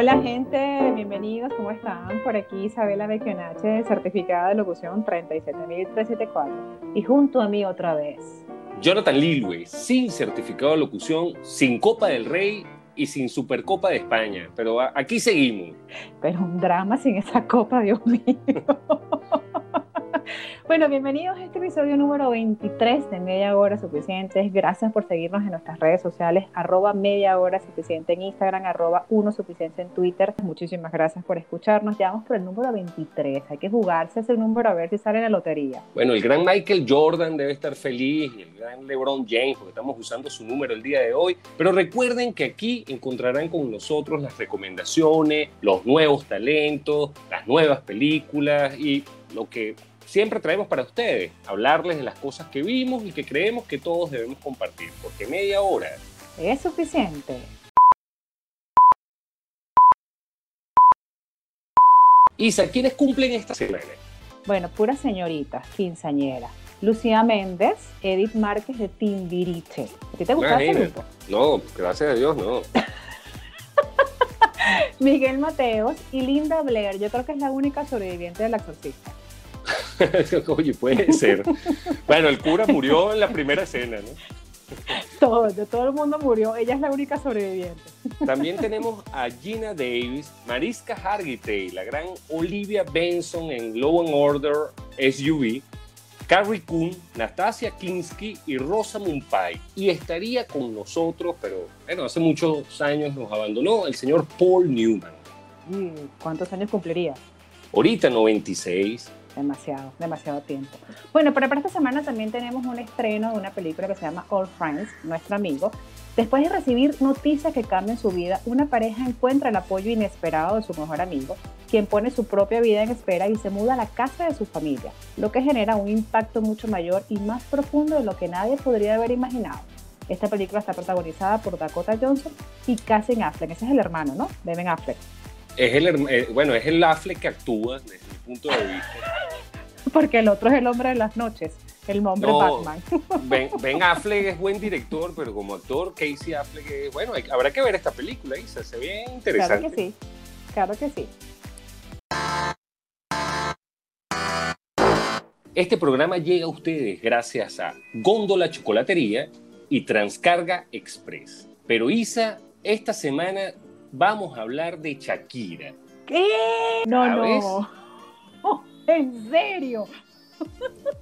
Hola gente, bienvenidos, ¿cómo están? Por aquí Isabela Becchionache, certificada de locución 37374. Y junto a mí otra vez. Jonathan Lilwe, sin certificado de locución, sin Copa del Rey y sin Supercopa de España. Pero aquí seguimos. Pero un drama sin esa copa, Dios mío. Bueno, bienvenidos a este episodio número 23 de Media Hora Suficientes. Gracias por seguirnos en nuestras redes sociales, arroba Media Hora Suficiente en Instagram, arroba Uno Suficiente en Twitter. Muchísimas gracias por escucharnos. Ya por el número 23. Hay que jugarse ese número a ver si sale en la lotería. Bueno, el gran Michael Jordan debe estar feliz y el gran LeBron James, porque estamos usando su número el día de hoy. Pero recuerden que aquí encontrarán con nosotros las recomendaciones, los nuevos talentos, las nuevas películas y lo que siempre traemos para ustedes, hablarles de las cosas que vimos y que creemos que todos debemos compartir, porque media hora es suficiente. Isa, ¿quiénes cumplen esta semana? Bueno, puras señoritas, quinceañeras. Lucía Méndez, Edith Márquez de Timbiriche. ¿A ti te gusta ese grupo? No, gracias a Dios, no. Miguel Mateos y Linda Blair. Yo creo que es la única sobreviviente del exorcista. Oye, puede ser. Bueno, el cura murió en la primera escena, ¿no? Todo, de todo el mundo murió. Ella es la única sobreviviente. También tenemos a Gina Davis, Mariska Hargitay, la gran Olivia Benson en Law and Order SUV, Carrie Coon, Nastasia Kinsky y Rosa Mumpai. Y estaría con nosotros, pero bueno, hace muchos años nos abandonó el señor Paul Newman. ¿Cuántos años cumpliría? Ahorita 96 demasiado, demasiado tiempo. Bueno, pero para esta semana también tenemos un estreno de una película que se llama All Friends, nuestro amigo. Después de recibir noticias que cambian su vida, una pareja encuentra el apoyo inesperado de su mejor amigo, quien pone su propia vida en espera y se muda a la casa de su familia, lo que genera un impacto mucho mayor y más profundo de lo que nadie podría haber imaginado. Esta película está protagonizada por Dakota Johnson y Cassie Affleck. Ese es el hermano, ¿no? De Ben Affleck. Es el, eh, bueno, es el Affleck que actúa desde mi punto de vista. Porque el otro es el hombre de las noches, el hombre Batman. Ben, Affleck es buen director, pero como actor, Casey Affleck es, bueno, habrá que ver esta película, Isa, se ve interesante. Claro que sí, claro que sí. Este programa llega a ustedes gracias a Góndola Chocolatería y Transcarga Express. Pero Isa, esta semana vamos a hablar de Shakira. ¿Qué? No, no. ¿En serio?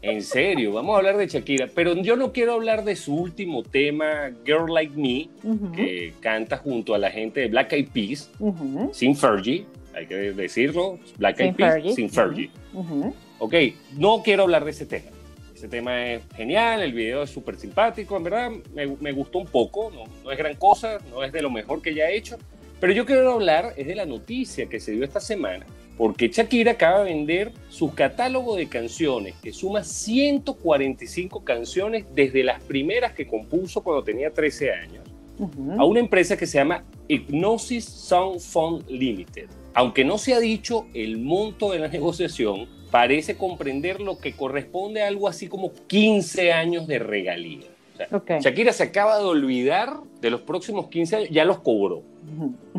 En serio, vamos a hablar de Shakira, pero yo no quiero hablar de su último tema, Girl Like Me, que canta junto a la gente de Black Eyed Peas, sin Fergie, hay que decirlo, Black Eyed Peas, sin Fergie. Ok, no quiero hablar de ese tema. Ese tema es genial, el video es súper simpático, en verdad me, gustó un poco, no, no, es gran cosa, no es de lo mejor que ya he hecho, pero yo quiero hablar es de la noticia que se dio esta semana, porque Shakira acaba de vender su catálogo de canciones, que suma 145 canciones desde las primeras que compuso cuando tenía 13 años, a una empresa que se llama Hypnosis Sound Fund Limited. Aunque no se ha dicho el monto de la negociación, parece comprender lo que corresponde a algo así como 15 años de regalía. Shakira se acaba de olvidar de los próximos 15 años, ya los cobró.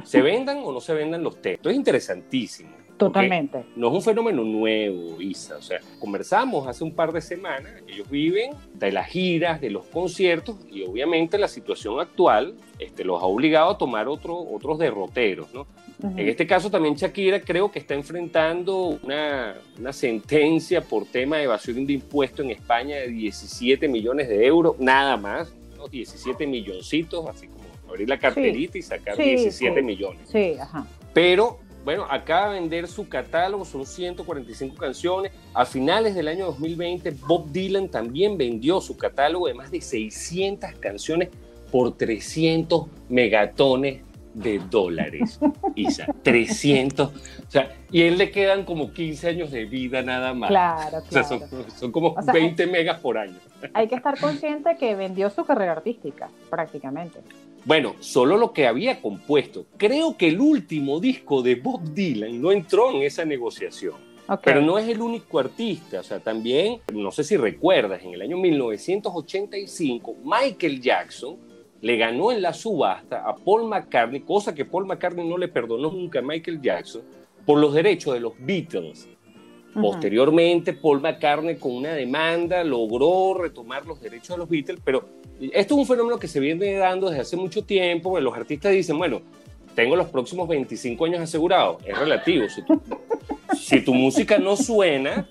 Se vendan o no se vendan los textos. Es interesantísimo. Totalmente. No es un fenómeno nuevo, Isa. O sea, conversamos hace un par de semanas, ellos viven de las giras, de los conciertos, y obviamente la situación actual este, los ha obligado a tomar otro, otros derroteros, ¿no? En este caso también Shakira creo que está enfrentando una, una, sentencia por tema de evasión de impuestos en España de 17 millones de euros, nada más, ¿no? 17 milloncitos, así como abrir la carterita y sacar 17 millones. Sí, ajá. Pero bueno, acaba de vender su catálogo, son 145 canciones. A finales del año 2020, Bob Dylan también vendió su catálogo de más de 600 canciones por 300 megatones de dólares, Isa. 300. O sea, y él le quedan como 15 años de vida nada más. Claro, claro. O sea, son, como 20 megas por año. Hay que estar consciente que vendió su carrera artística, prácticamente. Bueno, solo lo que había compuesto. Creo que el último disco de Bob Dylan no entró en esa negociación. Pero no es el único artista, o sea, también, no sé si recuerdas, en el año 1985, Michael Jackson le ganó en la subasta a Paul McCartney, cosa que Paul McCartney no le perdonó nunca a Michael Jackson, por los derechos de los Beatles. Posteriormente, Paul McCartney con una demanda logró retomar los derechos de los Beatles, pero esto es un fenómeno que se viene dando desde hace mucho tiempo. Los artistas dicen, bueno, tengo los próximos 25 años asegurados. Es relativo. Si tu, música no suena,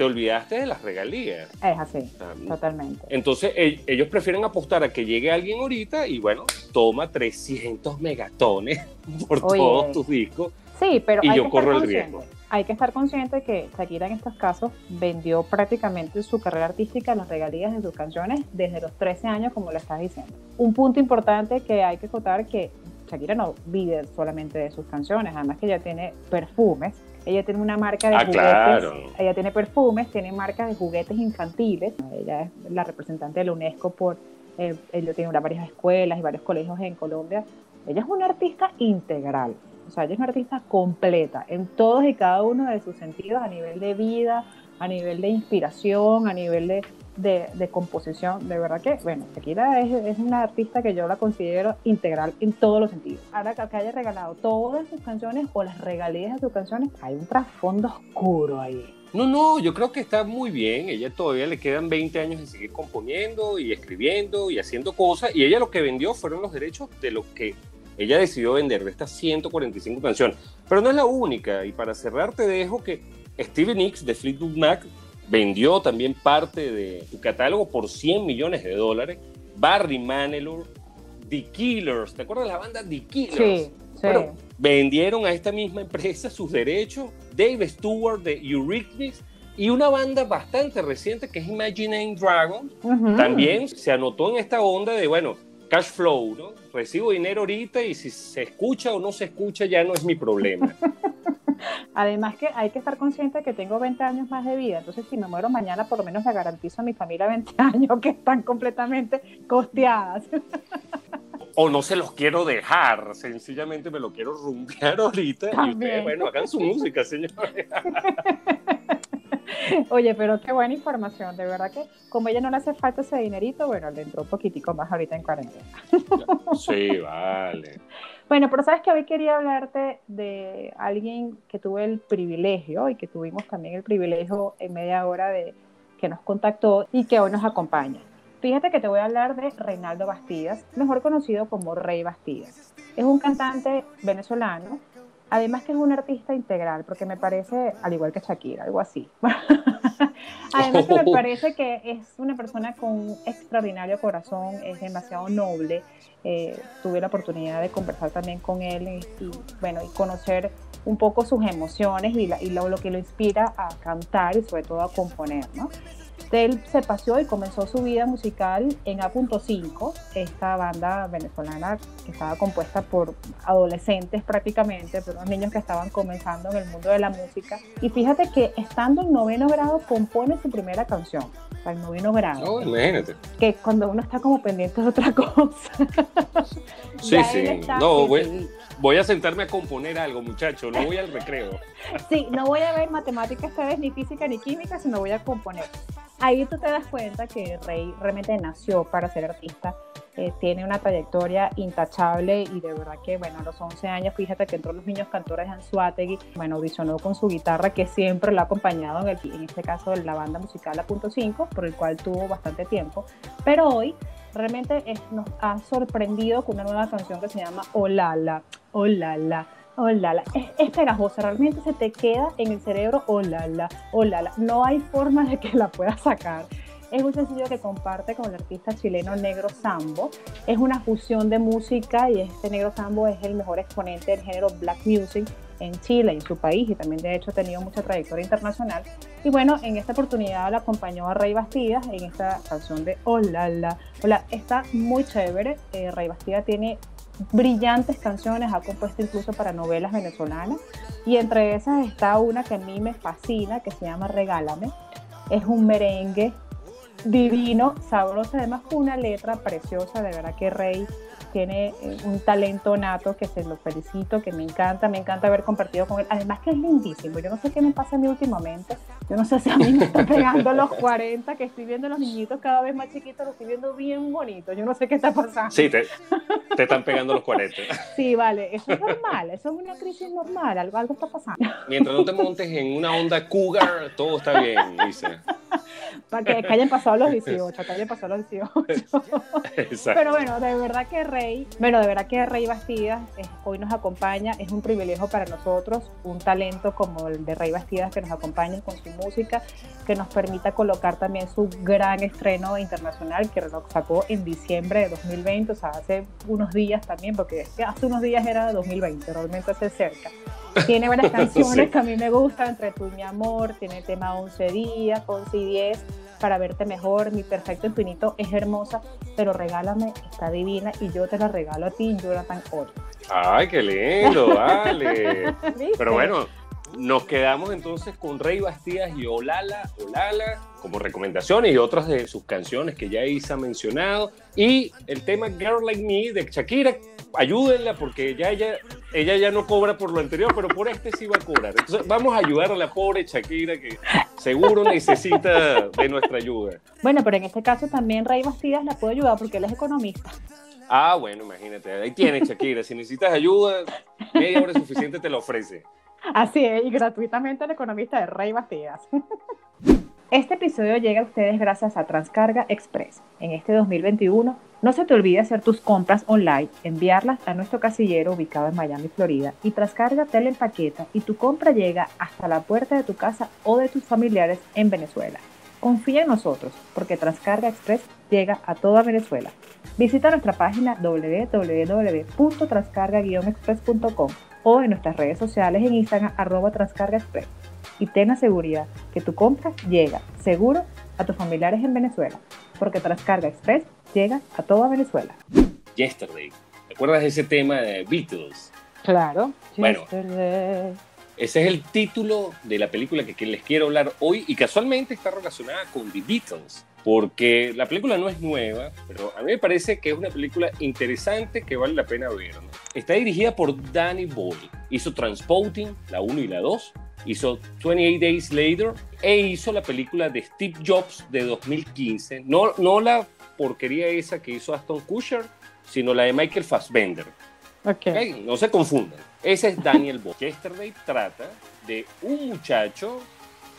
te olvidaste de las regalías. Es así, totalmente. Entonces, ellos prefieren apostar a que llegue alguien ahorita y bueno, toma 300 megatones por todos tus discos. Sí, pero y yo corro el riesgo hay que estar consciente de que Shakira en estos casos vendió prácticamente su carrera artística, las regalías de sus canciones desde los 13 años, como lo estás diciendo. Un punto importante que hay que acotar que Shakira no vive solamente de sus canciones, además que ella tiene perfumes, ella tiene una marca de ah, juguetes, ella tiene perfumes, tiene marca de juguetes infantiles, ella es la representante de la UNESCO por, eh, ella tiene varias escuelas y varios colegios en Colombia, ella es una artista integral, o sea, ella es una artista completa en todos y cada uno de sus sentidos, a nivel de vida, a nivel de inspiración, a nivel de, de, composición. De verdad que, bueno, Shakira es, es, una artista que yo la considero integral en todos los sentidos. Ahora que haya regalado todas sus canciones o las regalías de sus canciones, hay un trasfondo oscuro ahí. No, no, yo creo que está muy bien. Ella todavía le quedan 20 años de seguir componiendo y escribiendo y haciendo cosas. Y ella lo que vendió fueron los derechos de lo que ella decidió vender de estas 145 canciones. Pero no es la única. Y para cerrar te dejo que Stevie Nicks de Fleetwood Mac vendió también parte de su catálogo por 100 millones de dólares. Barry Manilow, The Killers, ¿te acuerdas de la banda The Killers? Sí, sí. Bueno, vendieron a esta misma empresa sus derechos. Dave Stewart de Eurythmics y una banda bastante reciente que es Imagine Dragons también se anotó en esta onda de, bueno, cash flow, ¿no? Recibo dinero ahorita y si se escucha o no se escucha ya no es mi problema. Además que hay que estar consciente de que tengo 20 años más de vida, entonces si me muero mañana por lo menos le garantizo a mi familia 20 años que están completamente costeadas. O no se los quiero dejar, sencillamente me lo quiero rumbear ahorita y ustedes, bueno, hagan su música, señores. Oye, pero qué buena información, de verdad que como ella no le hace falta ese dinerito, bueno, le entró un poquitico más ahorita en cuarentena. Sí, vale. Bueno, pero sabes que hoy quería hablarte de alguien que tuve el privilegio y que tuvimos también el privilegio en media hora de que nos contactó y que hoy nos acompaña. Fíjate que te voy a hablar de Reinaldo Bastidas, mejor conocido como Rey Bastidas. Es un cantante venezolano Además que es un artista integral, porque me parece, al igual que Shakira, algo así. Además que me parece que es una persona con un extraordinario corazón, es demasiado noble. Eh, tuve la oportunidad de conversar también con él y, bueno, y conocer un poco sus emociones y, y lo, lo, que lo inspira a cantar y sobre todo a componer, ¿no? Él se paseó y comenzó su vida musical en A.5, esta banda venezolana que estaba compuesta por adolescentes prácticamente, por unos niños que estaban comenzando en el mundo de la música. Y fíjate que estando en noveno grado compone su primera canción, o sea, en noveno grado. Oh, imagínate. Que cuando uno está como pendiente de otra cosa. sí, sí. No, voy, voy, a sentarme a componer algo, muchacho, no voy al recreo. sí, no voy a ver matemáticas esta vez, ni física ni química, sino voy a componer ahí tú te das cuenta que Rey realmente nació para ser artista. Eh, tiene una trayectoria intachable y de verdad que, bueno, a los 11 años, fíjate que entró los niños cantores en Suátegui, bueno, audicionó con su guitarra que siempre lo ha acompañado, en, el, en este caso de la banda musical A Punto 5, por el cual tuvo bastante tiempo, pero hoy realmente nos ha sorprendido con una nueva canción que se llama Olala, Olala Oh, es, pegajosa, realmente se te queda en el cerebro, oh. Oh, no hay forma de que la puedas sacar. Es un sencillo que comparte con el artista chileno Negro Sambo. Es una fusión de música y este Negro Sambo es el mejor exponente del género black music en Chile y en su país y también de hecho ha tenido mucha trayectoria internacional. Y bueno, en esta oportunidad la acompañó a Rey Bastidas en esta canción de Hola, hola, está muy chévere. Eh, Rey Bastidas tiene brillantes canciones, ha compuesto incluso para novelas venezolanas y entre esas está una que a mí me fascina que se llama Regálame. Es un merengue divino, sabroso, además una letra preciosa, de verdad que Rey tiene eh, un talento nato que se lo felicito, que me encanta, me encanta haber compartido con él. Además que es lindísimo. Yo no sé qué me pasa a mí últimamente. Yo no sé si a mí me está pegando los 40, que estoy viendo a los niñitos cada vez más chiquitos, los estoy viendo bien bonitos. Yo no sé qué está pasando. Sí, te, te están pegando los 40. Sí, vale, eso es normal, eso es una crisis normal, algo, algo está pasando. Mientras no te montes en una onda cougar, todo está bien, dice. Para que, hayan pasado los 18, que hayan pasado los 18. Exacto. Pero bueno, de verdad que Rey, bueno, de verdad que Rey Bastidas hoy nos acompaña, es un privilegio para nosotros, un talento como el de Rey Bastidas que nos acompaña con su música, que nos permita colocar también su gran estreno internacional que lo sacó en diciembre de 2020, o sea, hace unos días también, porque hace unos días era 2020, realmente hace cerca. Tiene varias canciones que a mí me gustan, Entre tú y mi amor, tiene el tema 11 días, 11 y 10, para verte mejor, mi perfecto infinito es hermosa, pero regálame, está divina y yo te la regalo a ti, Jonathan Hoy. Ay, qué lindo, vale. pero bueno, nos quedamos entonces con Rey Bastidas y Olala, Olala, como recomendaciones y otras de sus canciones que ya Isa ha mencionado. Y el tema Girl Like Me de Shakira, ayúdenla porque ya ella, ella ya no cobra por lo anterior, pero por este sí va a cobrar. Entonces vamos a ayudar a la pobre Shakira que seguro necesita de nuestra ayuda. Bueno, pero en este caso también Rey Bastidas la puede ayudar porque él es economista. Ah, bueno, imagínate, ahí tienes Shakira, si necesitas ayuda, media hora suficiente te la ofrece. Así es, y gratuitamente el economista de Rey Bastidas. Este episodio llega a ustedes gracias a Transcarga Express. En este 2021, no se te olvide hacer tus compras online, enviarlas a nuestro casillero ubicado en Miami, Florida, y Transcarga te la y tu compra llega hasta la puerta de tu casa o de tus familiares en Venezuela. Confía en nosotros, porque Transcarga Express llega a toda Venezuela. Visita nuestra página www.transcarga-express.com o en nuestras redes sociales en Instagram arroba Transcarga Express y ten la seguridad que tu compra llega seguro a tus familiares en Venezuela, porque Transcarga Express llega a toda Venezuela. Yesterday. ¿Recuerdas ese tema de Beatles? Claro. Bueno, ese es el título de la película que les quiero hablar hoy y casualmente está relacionada con The Beatles, porque la película no es nueva, pero a mí me parece que es una película interesante que vale la pena ver. Está dirigida por Danny Boyle. Hizo Transporting, la 1 y la 2, hizo 28 Days Later e hizo la película de Steve Jobs de 2015. No, no la porquería esa que hizo Aston Kutcher, sino la de Michael Fassbender. Okay. No se confundan. Ese es Daniel Boyle. Yesterday trata de un muchacho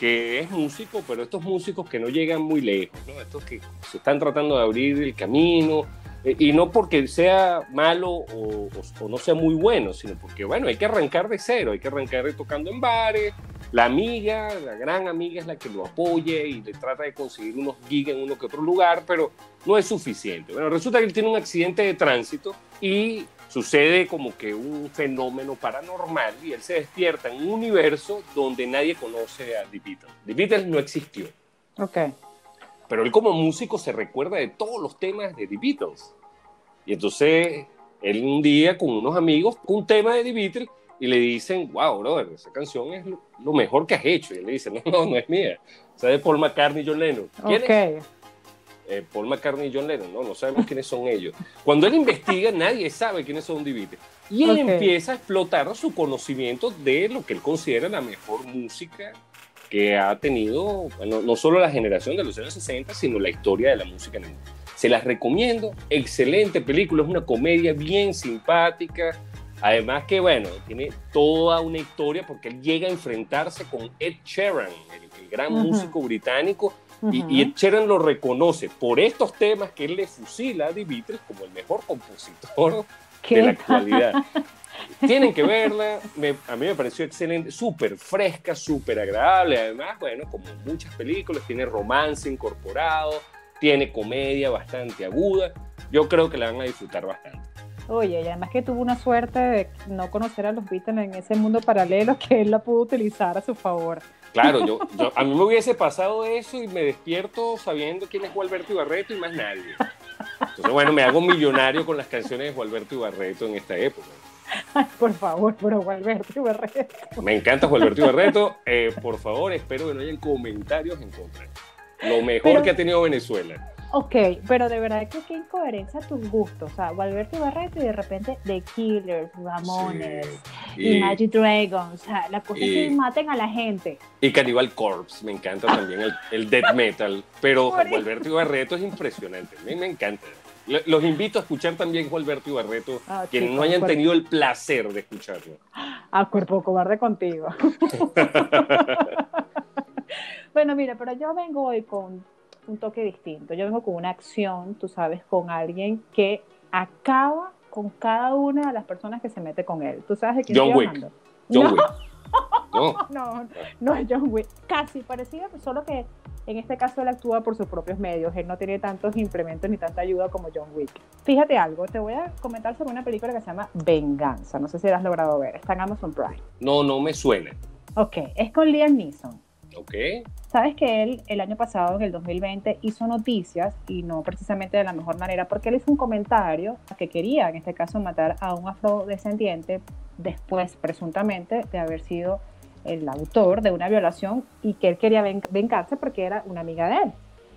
que es músico, pero estos músicos que no llegan muy lejos, ¿no? estos que se están tratando de abrir el camino, eh, y no porque sea malo o, no sea muy bueno, sino porque, bueno, hay que arrancar de cero, hay que arrancar tocando en bares. La amiga, la gran amiga es la que lo apoye y le trata de conseguir unos gigs en uno que otro lugar, pero no es suficiente. Bueno, resulta que él tiene un accidente de tránsito y sucede como que un fenómeno paranormal y él se despierta en un universo donde nadie conoce a The Beatles. The Beatles no existió. Ok pero él como músico se recuerda de todos los temas de The Beatles. Y entonces él un día con unos amigos, un tema de The Beatles, y le dicen, wow, brother, esa canción es lo mejor que has hecho. Y él le dice, no, no, no es mía. O sea, de Paul McCartney y John Lennon. ¿Quién es? Eh, Paul McCartney y John Lennon, no, no sabemos quiénes son ellos. Cuando él investiga, nadie sabe quiénes son The Beatles. Y él empieza a explotar su conocimiento de lo que él considera la mejor música que ha tenido bueno, no solo la generación de los años 60, sino la historia de la música en el mundo. Se las recomiendo, excelente película, es una comedia bien simpática, además que bueno, tiene toda una historia porque él llega a enfrentarse con Ed Sheeran, el, gran músico británico, y, Ed Sheeran lo reconoce por estos temas que él le fusila a Beatles como el mejor compositor de la actualidad. Tienen que verla, a mí me pareció excelente, súper fresca, súper agradable, además, bueno, como muchas películas, tiene romance incorporado, tiene comedia bastante aguda, yo creo que la van a disfrutar bastante. Oye, y además que tuvo una suerte de no conocer a los Beatles en ese mundo paralelo que él la pudo utilizar a su favor. Claro, yo, a mí me hubiese pasado eso y me despierto sabiendo quién es Gualberto Ibarreto y más nadie. Entonces, bueno, me hago millonario con las canciones de Gualberto Ibarreto en esta época. por favor, pero Gualberto Ibarreto. Me encanta Gualberto Ibarreto. Eh, por favor, espero que no hayan comentarios en contra. Lo mejor que ha tenido Venezuela. Ok, pero de verdad que qué incoherencia tus gustos. O sea, Gualberto Barreto y de repente The Killers, Ramones, y, Magic Dragons. O sea, la cosa es que maten a la gente. Y Cannibal Corpse, me encanta también el, el death metal. Pero y Barreto es impresionante. A mí me encanta. Los invito a escuchar también Gualberto y Barreto, ah, quienes no hayan tenido el placer de escucharlo. A cuerpo cobarde contigo. bueno, mira, pero yo vengo hoy con un toque distinto. Yo vengo con una acción, tú sabes, con alguien que acaba con cada una de las personas que se mete con él. ¿Tú sabes de quién John Wick. John no. Wick. No. no, no es John Wick. Casi parecido, solo que en este caso él actúa por sus propios medios. Él no tiene tantos implementos ni tanta ayuda como John Wick. Fíjate algo, te voy a comentar sobre una película que se llama Venganza. No sé si la has logrado ver. Está en Amazon Prime. No, no me suena. Ok, es con Liam Neeson. Ok. Sabes que él el año pasado, en el 2020, hizo noticias y no precisamente de la mejor manera, porque él hizo un comentario que quería, en este caso, matar a un afrodescendiente después, presuntamente, de haber sido el autor de una violación y que él quería vengarse porque era una amiga de él.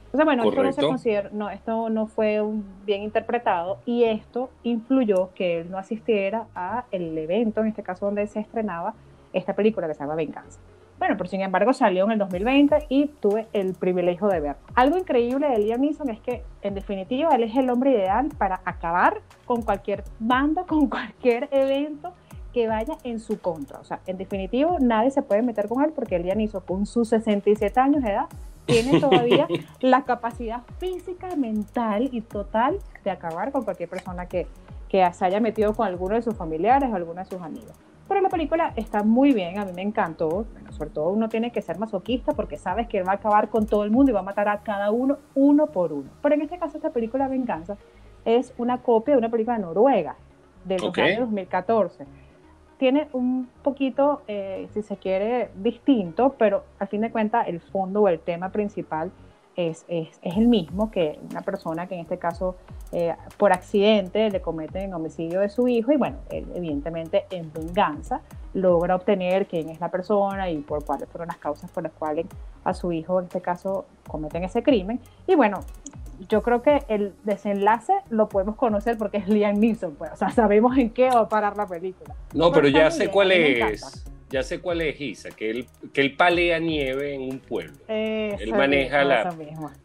Entonces, bueno, esto no, se considera, no, esto no fue bien interpretado y esto influyó que él no asistiera a el evento, en este caso donde se estrenaba esta película que se llama Venganza. Bueno, pero sin embargo salió en el 2020 y tuve el privilegio de ver. Algo increíble de Liam Neeson es que, en definitiva, él es el hombre ideal para acabar con cualquier banda, con cualquier evento que vaya en su contra. O sea, en definitivo, nadie se puede meter con él porque Liam Neeson, con sus 67 años de edad, tiene todavía la capacidad física, mental y total de acabar con cualquier persona que, que se haya metido con alguno de sus familiares o alguno de sus amigos. Pero la película está muy bien, a mí me encantó. Bueno, sobre todo uno tiene que ser masoquista porque sabes que él va a acabar con todo el mundo y va a matar a cada uno uno por uno. Pero en este caso esta película Venganza es una copia de una película noruega del año 2014. Tiene un poquito, eh, si se quiere, distinto, pero al fin de cuentas el fondo o el tema principal es, es, es, el mismo que una persona que en este caso eh, por accidente le cometen el homicidio de su hijo y bueno, él evidentemente en venganza logra obtener quién es la persona y por cuáles fueron las causas por las cuales a su hijo en este caso cometen ese crimen. Y bueno, yo creo que el desenlace lo podemos conocer porque es Liam Neeson, pues, o sea, sabemos en qué va a parar la película. No, pero, ya sé cuál es ya sé cuál es Isa, que él, que él palea nieve en un pueblo. él maneja la,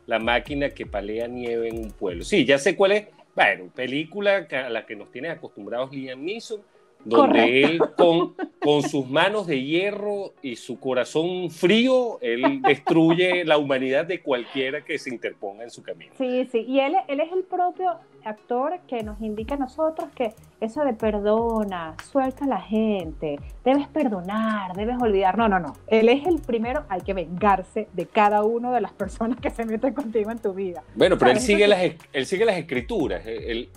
la, máquina que palea nieve en un pueblo. Sí, ya sé cuál es. Bueno, película a la que nos tiene acostumbrados Liam Neeson donde él con, con sus manos de hierro y su corazón frío, él destruye la humanidad de cualquiera que se interponga en su camino. Sí, sí, y él, él es el propio actor que nos indica a nosotros que eso de perdona, suelta a la gente, debes perdonar, debes olvidar. No, no, no. Él es el primero, hay que vengarse de cada una de las personas que se meten contigo en tu vida. Bueno, pero él sigue, las, él sigue las escrituras.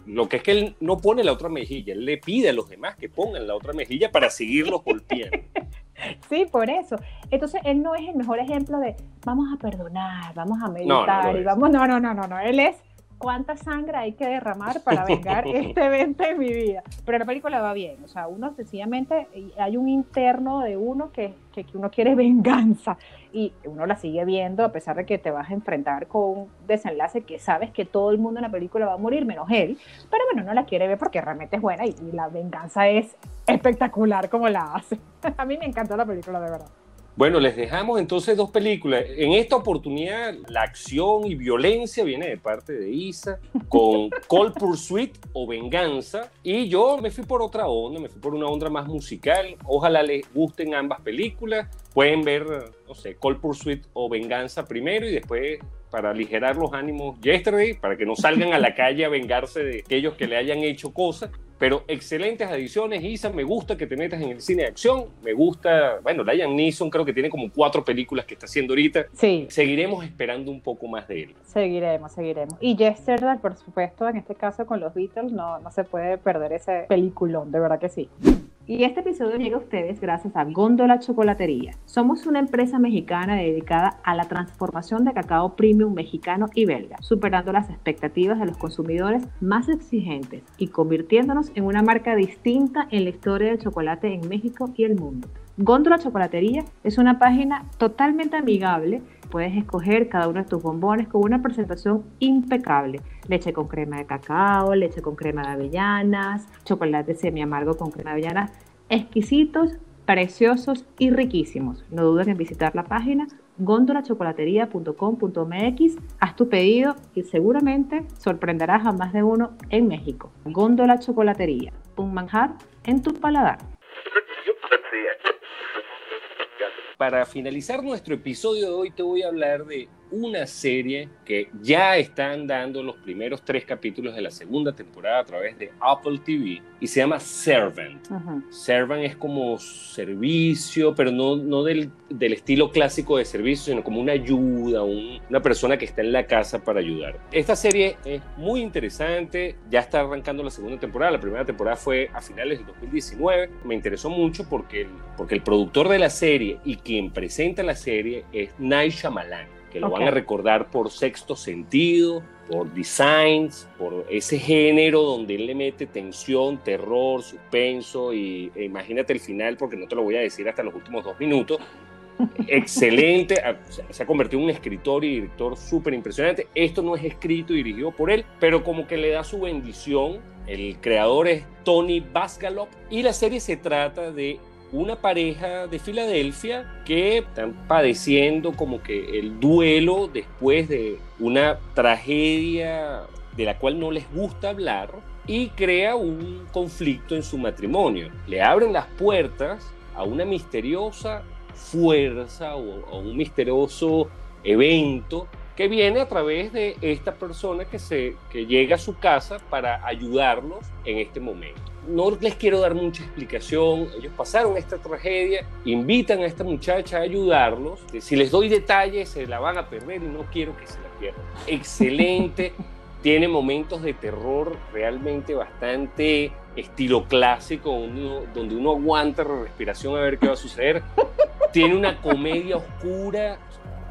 lo que es que él no pone la otra mejilla, él le pide a los demás que pongan la otra mejilla para seguirlos golpeando. Sí, por eso. Entonces, él no es el mejor ejemplo de vamos a perdonar, vamos a meditar y vamos. No, no, no, no, no. Él es cuánta sangre hay que derramar para vengar este evento en mi vida. Pero la película va bien, o sea, uno sencillamente, hay un interno de uno que, que, uno quiere venganza y uno la sigue viendo a pesar de que te vas a enfrentar con un desenlace que sabes que todo el mundo en la película va a morir, menos él, pero bueno, uno la quiere ver porque realmente es buena y, y la venganza es espectacular como la hace. a mí me encantó la película, de verdad. Bueno, les dejamos entonces dos películas. En esta oportunidad, la acción y violencia viene de parte de Isa, con Cold Pursuit o Venganza. Y yo me fui por otra onda, me fui por una onda más musical. Ojalá les gusten ambas películas. Pueden ver, no sé, Cold Pursuit o Venganza primero y después para aligerar los ánimos Yesterday, para que no salgan a la calle a vengarse de aquellos que le hayan hecho cosas. Pero excelentes adiciones, Isa, me gusta que te metas en el cine de acción, me gusta, bueno, Liam Neeson creo que tiene como cuatro películas que está haciendo ahorita. Sí. Seguiremos esperando un poco más de él. Seguiremos, seguiremos. Y Yesterday, por supuesto, en este caso con los Beatles, no, no se puede perder ese peliculón, de verdad que sí. Y este episodio llega a ustedes gracias a Góndola Chocolatería. Somos una empresa mexicana dedicada a la transformación de cacao premium mexicano y belga, superando las expectativas de los consumidores más exigentes y convirtiéndonos en una marca distinta en la historia del chocolate en México y el mundo. Góndola Chocolatería es una página totalmente amigable. Puedes escoger cada uno de tus bombones con una presentación impecable. Leche con crema de cacao, leche con crema de avellanas, chocolate semi amargo con crema de avellanas. Exquisitos, preciosos y riquísimos. No dudes en visitar la página gondolachocolatería.com.mx. Haz tu pedido y seguramente sorprenderás a más de uno en México. Góndola Chocolatería, un manjar en tu paladar. Para finalizar nuestro episodio de hoy te voy a hablar de una serie que ya están dando los primeros tres capítulos de la segunda temporada a través de Apple TV y se llama Servant. Servant es como servicio, pero no, no del, del, estilo clásico de servicio, sino como una ayuda, una persona que está en la casa para ayudar. Esta serie es muy interesante, ya está arrancando la segunda temporada, la primera temporada fue a finales del 2019, me interesó mucho porque el, porque el productor de la serie y quien presenta la serie es Night Shyamalan que lo van a recordar por sexto sentido, por designs, por ese género donde él le mete tensión, terror, suspenso y e imagínate el final porque no te lo voy a decir hasta los últimos dos minutos. Excelente, se ha convertido en un escritor y director súper impresionante. Esto no es escrito y dirigido por él, pero como que le da su bendición. El creador es Tony Basgalop y la serie se trata de una pareja de Filadelfia que están padeciendo como que el duelo después de una tragedia de la cual no les gusta hablar y crea un conflicto en su matrimonio. Le abren las puertas a una misteriosa fuerza o a un misterioso evento que viene a través de esta persona que, se, que llega a su casa para ayudarlos en este momento no les quiero dar mucha explicación. Ellos pasaron esta tragedia, invitan a esta muchacha a ayudarlos. Si les doy detalles, se la van a perder y no quiero que se la pierdan. Excelente. Tiene momentos de terror realmente bastante estilo clásico, donde uno aguanta la respiración a ver qué va a suceder. Tiene una comedia oscura.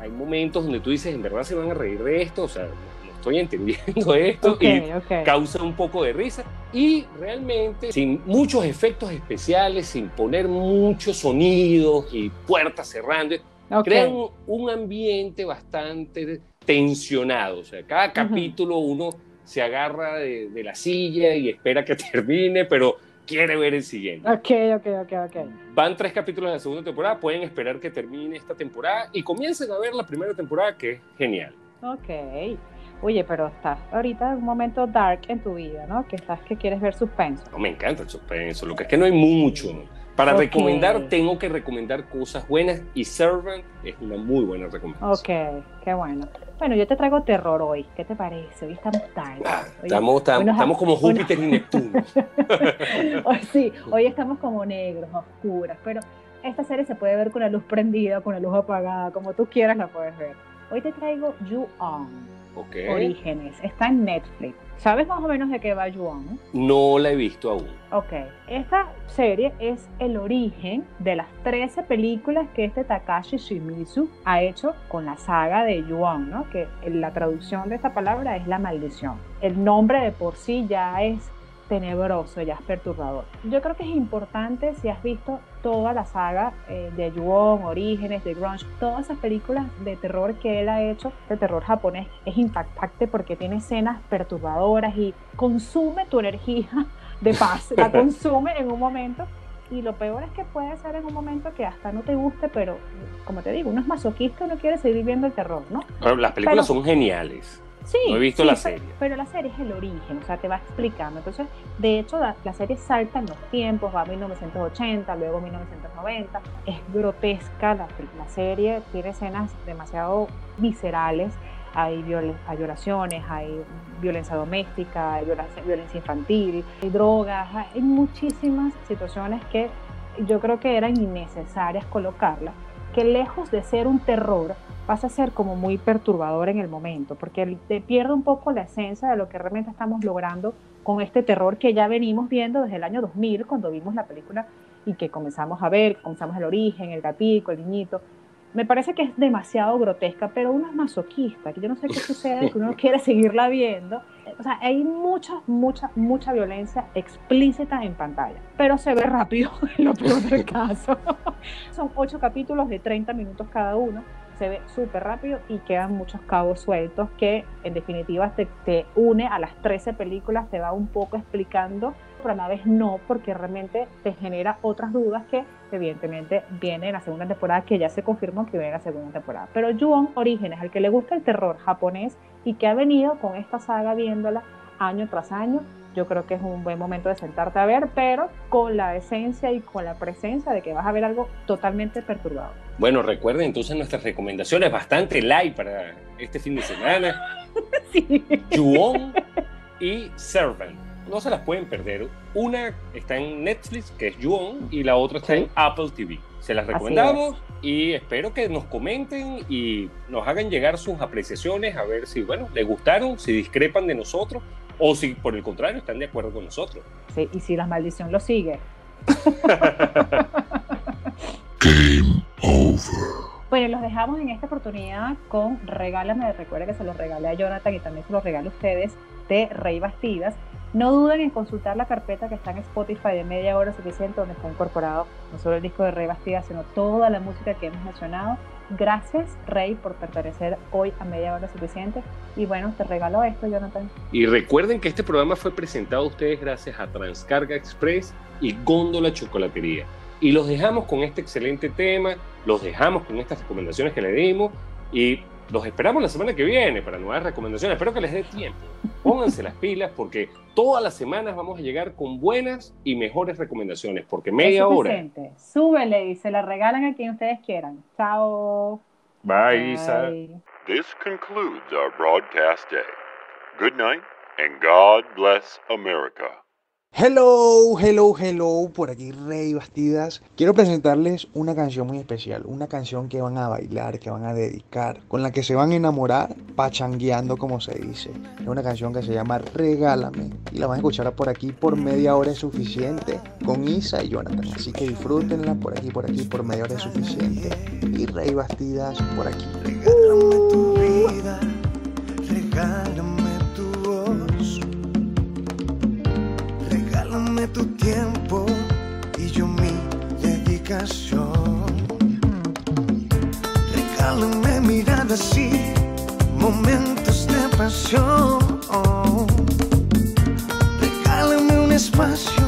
Hay momentos donde tú dices, en verdad se van a reír de esto. O sea, estoy entendiendo esto y causa un poco de risa. Y realmente, sin muchos efectos especiales, sin poner muchos sonidos y puertas cerrando, crean un ambiente bastante tensionado. O sea, cada capítulo uno se agarra de, la silla y espera que termine, pero quiere ver el siguiente. Ok, ok, ok, ok. Van tres capítulos de la segunda temporada, pueden esperar que termine esta temporada y comiencen a ver la primera temporada, que es genial. Ok. Oye, pero estás ahorita en un momento dark en tu vida, ¿no? Que estás que quieres ver suspenso. No, me encanta el suspenso, lo que es que no hay mucho. Para recomendar, tengo que recomendar cosas buenas y Servant es una muy buena recomendación. Ok, qué bueno. Bueno, yo te traigo terror hoy. ¿Qué te parece? Hoy estamos tarde. Ah, estamos, estamos, como Júpiter y Neptuno. sí, hoy estamos como negros, oscuras, pero esta serie se puede ver con la luz prendida, con la luz apagada, como tú quieras la puedes ver. Hoy te traigo You On Orígenes. Está en Netflix. ¿Sabes más o menos de qué va Yuan? No la he visto aún. Ok. Esta serie es el origen de las 13 películas que este Takashi Shimizu ha hecho con la saga de Yuan, ¿no? Que la traducción de esta palabra es la maldición. El nombre de por sí ya es tenebroso, ya es perturbador. Yo creo que es importante si has visto toda la saga eh, de Yuon, Orígenes, de Grunge, todas esas películas de terror que él ha hecho, de terror japonés, es impactante porque tiene escenas perturbadoras y consume tu energía de paz, la consume en un momento y lo peor es que puede ser en un momento que hasta no te guste, pero como te digo, uno es masoquista, uno quiere seguir viendo el terror, ¿no? las películas son geniales. Sí, no he visto la serie. Pero, la serie es el origen, o sea, te va explicando. Entonces, de hecho, la, serie salta en los tiempos, va a 1980, luego 1990. Es grotesca la, la serie, tiene escenas demasiado viscerales. Hay, violaciones, hay violencia doméstica, hay violencia, violencia infantil, hay drogas, hay muchísimas situaciones que yo creo que eran innecesarias colocarlas, que lejos de ser un terror, pasa a ser como muy perturbador en el momento, porque te pierde un poco la esencia de lo que realmente estamos logrando con este terror que ya venimos viendo desde el año 2000, cuando vimos la película y que comenzamos a ver, comenzamos el origen, el gatico, el niñito. Me parece que es demasiado grotesca, pero uno es masoquista, que yo no sé qué sucede, que uno quiere seguirla viendo. O sea, hay mucha, mucha, mucha violencia explícita en pantalla, pero se ve rápido en lo peor del caso. Son ocho capítulos de 30 minutos cada uno se ve súper rápido y quedan muchos cabos sueltos que en definitiva te, te, une a las 13 películas, te va un poco explicando, pero a la vez no, porque realmente te genera otras dudas que evidentemente viene en la segunda temporada, que ya se confirmó que viene en la segunda temporada. Pero Ju-On Orígenes, al que le gusta el terror japonés y que ha venido con esta saga viéndola año tras año, yo creo que es un buen momento de sentarte a ver, pero con la esencia y con la presencia de que vas a ver algo totalmente perturbado. Bueno, recuerden entonces nuestras recomendaciones bastante light para este fin de semana. sí. Juon y Servant. No se las pueden perder. Una está en Netflix, que es Juon, y la otra está en Apple TV. Se las recomendamos y espero que nos comenten y nos hagan llegar sus apreciaciones a ver si, bueno, les gustaron, si discrepan de nosotros o si por el contrario están de acuerdo con nosotros. Sí, y si la maldición lo sigue. Game over. Bueno, los dejamos en esta oportunidad con Regálame, recuerda que se los regalé a Jonathan y también se los regalo a ustedes de Rey Bastidas. No duden en consultar la carpeta que está en Spotify de media hora suficiente, donde está incorporado no solo el disco de Rey Bastidas, sino toda la música que hemos mencionado. Gracias, Rey, por pertenecer hoy a media hora suficiente. Y bueno, te regalo esto, Jonathan. Y recuerden que este programa fue presentado a ustedes gracias a Transcarga Express y Góndola Chocolatería. Y los dejamos con este excelente tema, los dejamos con estas recomendaciones que le dimos y los esperamos la semana que viene para nuevas recomendaciones. Espero que les dé tiempo. Pónganse las pilas porque todas las semanas vamos a llegar con buenas y mejores recomendaciones. Porque media hora. Súbele y se la regalan a quien ustedes quieran. Chao. Bye, Isa. This concludes our broadcast day. Good night and God bless America. Hello, hello, hello, por aquí Rey Bastidas. Quiero presentarles una canción muy especial, una canción que van a bailar, que van a dedicar, con la que se van a enamorar, pachangueando como se dice. Es una canción que se llama Regálame y la van a escuchar por aquí por media hora es suficiente con Isa y Jonathan. Así que disfrútenla por aquí, por aquí, por media hora es suficiente. Y Rey Bastidas por aquí. Regálame tu vida, regálame tu tiempo y yo mi dedicación. Regálame miradas y momentos de pasión. Regálame un espacio